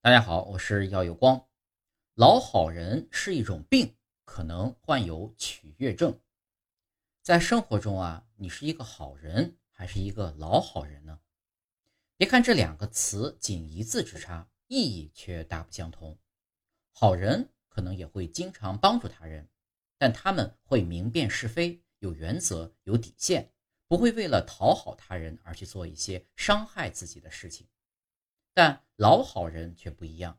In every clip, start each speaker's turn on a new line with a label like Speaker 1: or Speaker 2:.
Speaker 1: 大家好，我是耀有光。老好人是一种病，可能患有取悦症。在生活中啊，你是一个好人还是一个老好人呢？别看这两个词仅一字之差，意义却大不相同。好人可能也会经常帮助他人，但他们会明辨是非，有原则，有底线，不会为了讨好他人而去做一些伤害自己的事情。但老好人却不一样，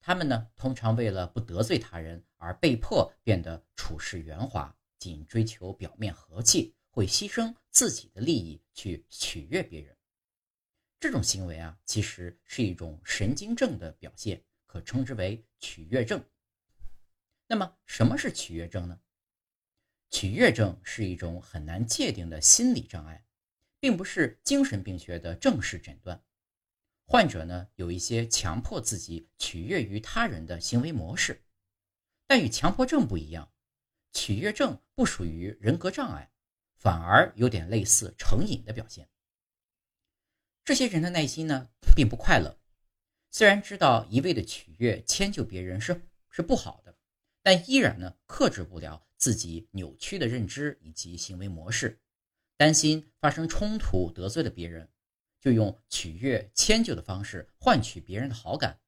Speaker 1: 他们呢，通常为了不得罪他人而被迫变得处事圆滑，仅追求表面和气，会牺牲自己的利益去取悦别人。这种行为啊，其实是一种神经症的表现，可称之为取悦症。那么，什么是取悦症呢？取悦症是一种很难界定的心理障碍，并不是精神病学的正式诊断。患者呢有一些强迫自己取悦于他人的行为模式，但与强迫症不一样，取悦症不属于人格障碍，反而有点类似成瘾的表现。这些人的内心呢并不快乐，虽然知道一味的取悦迁就别人是是不好的，但依然呢克制不了自己扭曲的认知以及行为模式，担心发生冲突得罪了别人。就用取悦、迁就的方式换取别人的好感，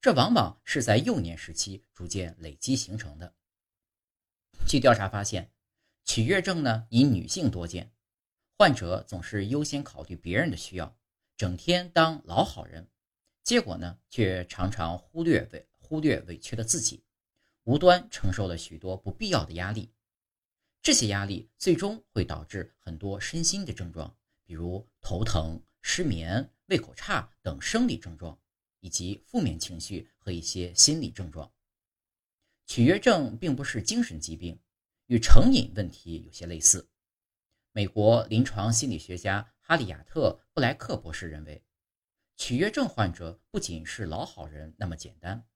Speaker 1: 这往往是在幼年时期逐渐累积形成的。据调查发现，取悦症呢以女性多见，患者总是优先考虑别人的需要，整天当老好人，结果呢却常常忽略委忽略委屈了自己，无端承受了许多不必要的压力。这些压力最终会导致很多身心的症状，比如头疼。失眠、胃口差等生理症状，以及负面情绪和一些心理症状。取悦症并不是精神疾病，与成瘾问题有些类似。美国临床心理学家哈利亚特·布莱克博士认为，取悦症患者不仅是老好人那么简单，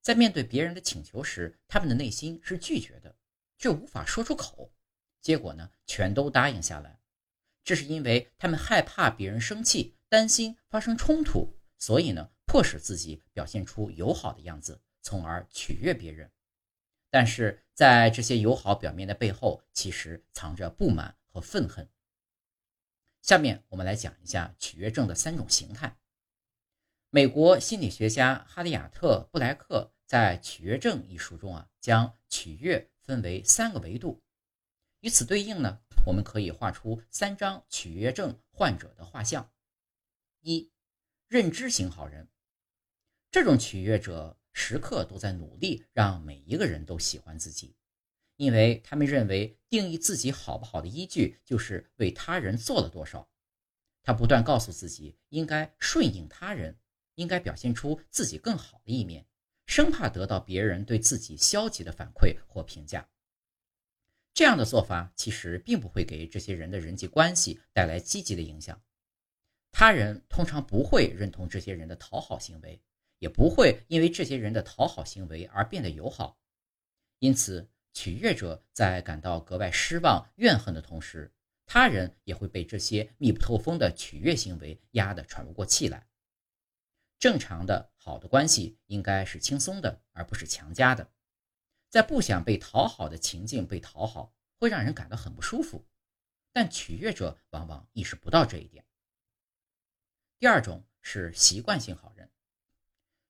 Speaker 1: 在面对别人的请求时，他们的内心是拒绝的，却无法说出口，结果呢，全都答应下来。这是因为他们害怕别人生气，担心发生冲突，所以呢，迫使自己表现出友好的样子，从而取悦别人。但是在这些友好表面的背后，其实藏着不满和愤恨。下面我们来讲一下取悦症的三种形态。美国心理学家哈利亚特·布莱克在《取悦症》一书中啊，将取悦分为三个维度。与此对应呢，我们可以画出三张取悦症患者的画像。一、认知型好人，这种取悦者时刻都在努力让每一个人都喜欢自己，因为他们认为定义自己好不好的依据就是为他人做了多少。他不断告诉自己应该顺应他人，应该表现出自己更好的一面，生怕得到别人对自己消极的反馈或评价。这样的做法其实并不会给这些人的人际关系带来积极的影响，他人通常不会认同这些人的讨好行为，也不会因为这些人的讨好行为而变得友好。因此，取悦者在感到格外失望、怨恨的同时，他人也会被这些密不透风的取悦行为压得喘不过气来。正常的好的关系应该是轻松的，而不是强加的。在不想被讨好的情境被讨好，会让人感到很不舒服，但取悦者往往意识不到这一点。第二种是习惯性好人，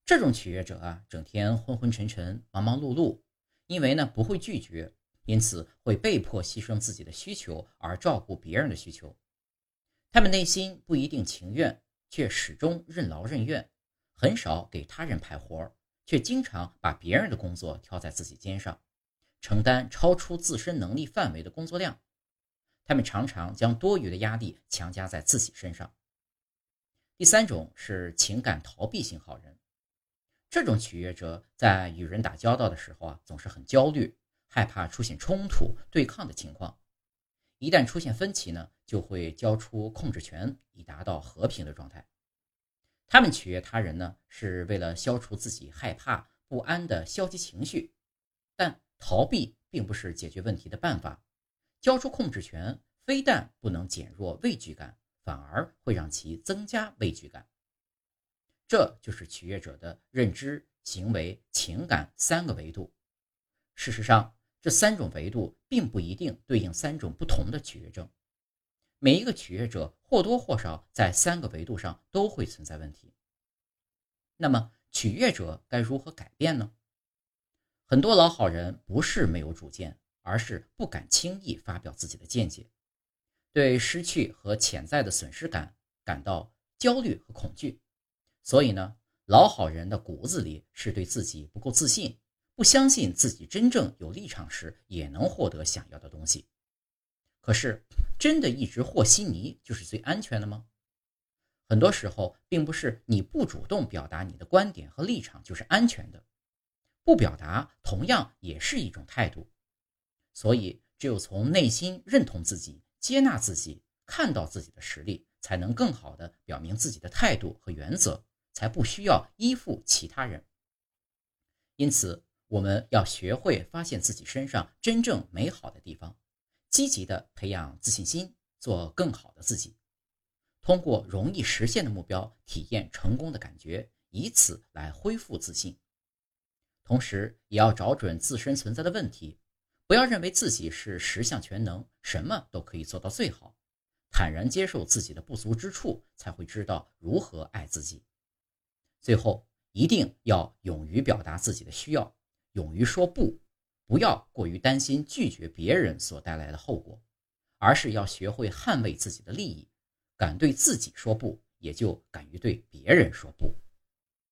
Speaker 1: 这种取悦者啊，整天昏昏沉沉、忙忙碌碌，因为呢不会拒绝，因此会被迫牺牲自己的需求而照顾别人的需求。他们内心不一定情愿，却始终任劳任怨，很少给他人派活儿。却经常把别人的工作挑在自己肩上，承担超出自身能力范围的工作量。他们常常将多余的压力强加在自己身上。第三种是情感逃避型好人，这种取悦者在与人打交道的时候啊，总是很焦虑，害怕出现冲突、对抗的情况。一旦出现分歧呢，就会交出控制权，以达到和平的状态。他们取悦他人呢，是为了消除自己害怕、不安的消极情绪，但逃避并不是解决问题的办法。交出控制权，非但不能减弱畏惧感，反而会让其增加畏惧感。这就是取悦者的认知、行为、情感三个维度。事实上，这三种维度并不一定对应三种不同的取悦症。每一个取悦者或多或少在三个维度上都会存在问题。那么，取悦者该如何改变呢？很多老好人不是没有主见，而是不敢轻易发表自己的见解，对失去和潜在的损失感感到焦虑和恐惧。所以呢，老好人的骨子里是对自己不够自信。不相信自己真正有立场时，也能获得想要的东西。可是，真的一直和稀泥就是最安全的吗？很多时候，并不是你不主动表达你的观点和立场就是安全的，不表达同样也是一种态度。所以，只有从内心认同自己、接纳自己、看到自己的实力，才能更好的表明自己的态度和原则，才不需要依附其他人。因此。我们要学会发现自己身上真正美好的地方，积极的培养自信心，做更好的自己。通过容易实现的目标，体验成功的感觉，以此来恢复自信。同时，也要找准自身存在的问题，不要认为自己是十项全能，什么都可以做到最好。坦然接受自己的不足之处，才会知道如何爱自己。最后，一定要勇于表达自己的需要。勇于说不，不要过于担心拒绝别人所带来的后果，而是要学会捍卫自己的利益。敢对自己说不，也就敢于对别人说不。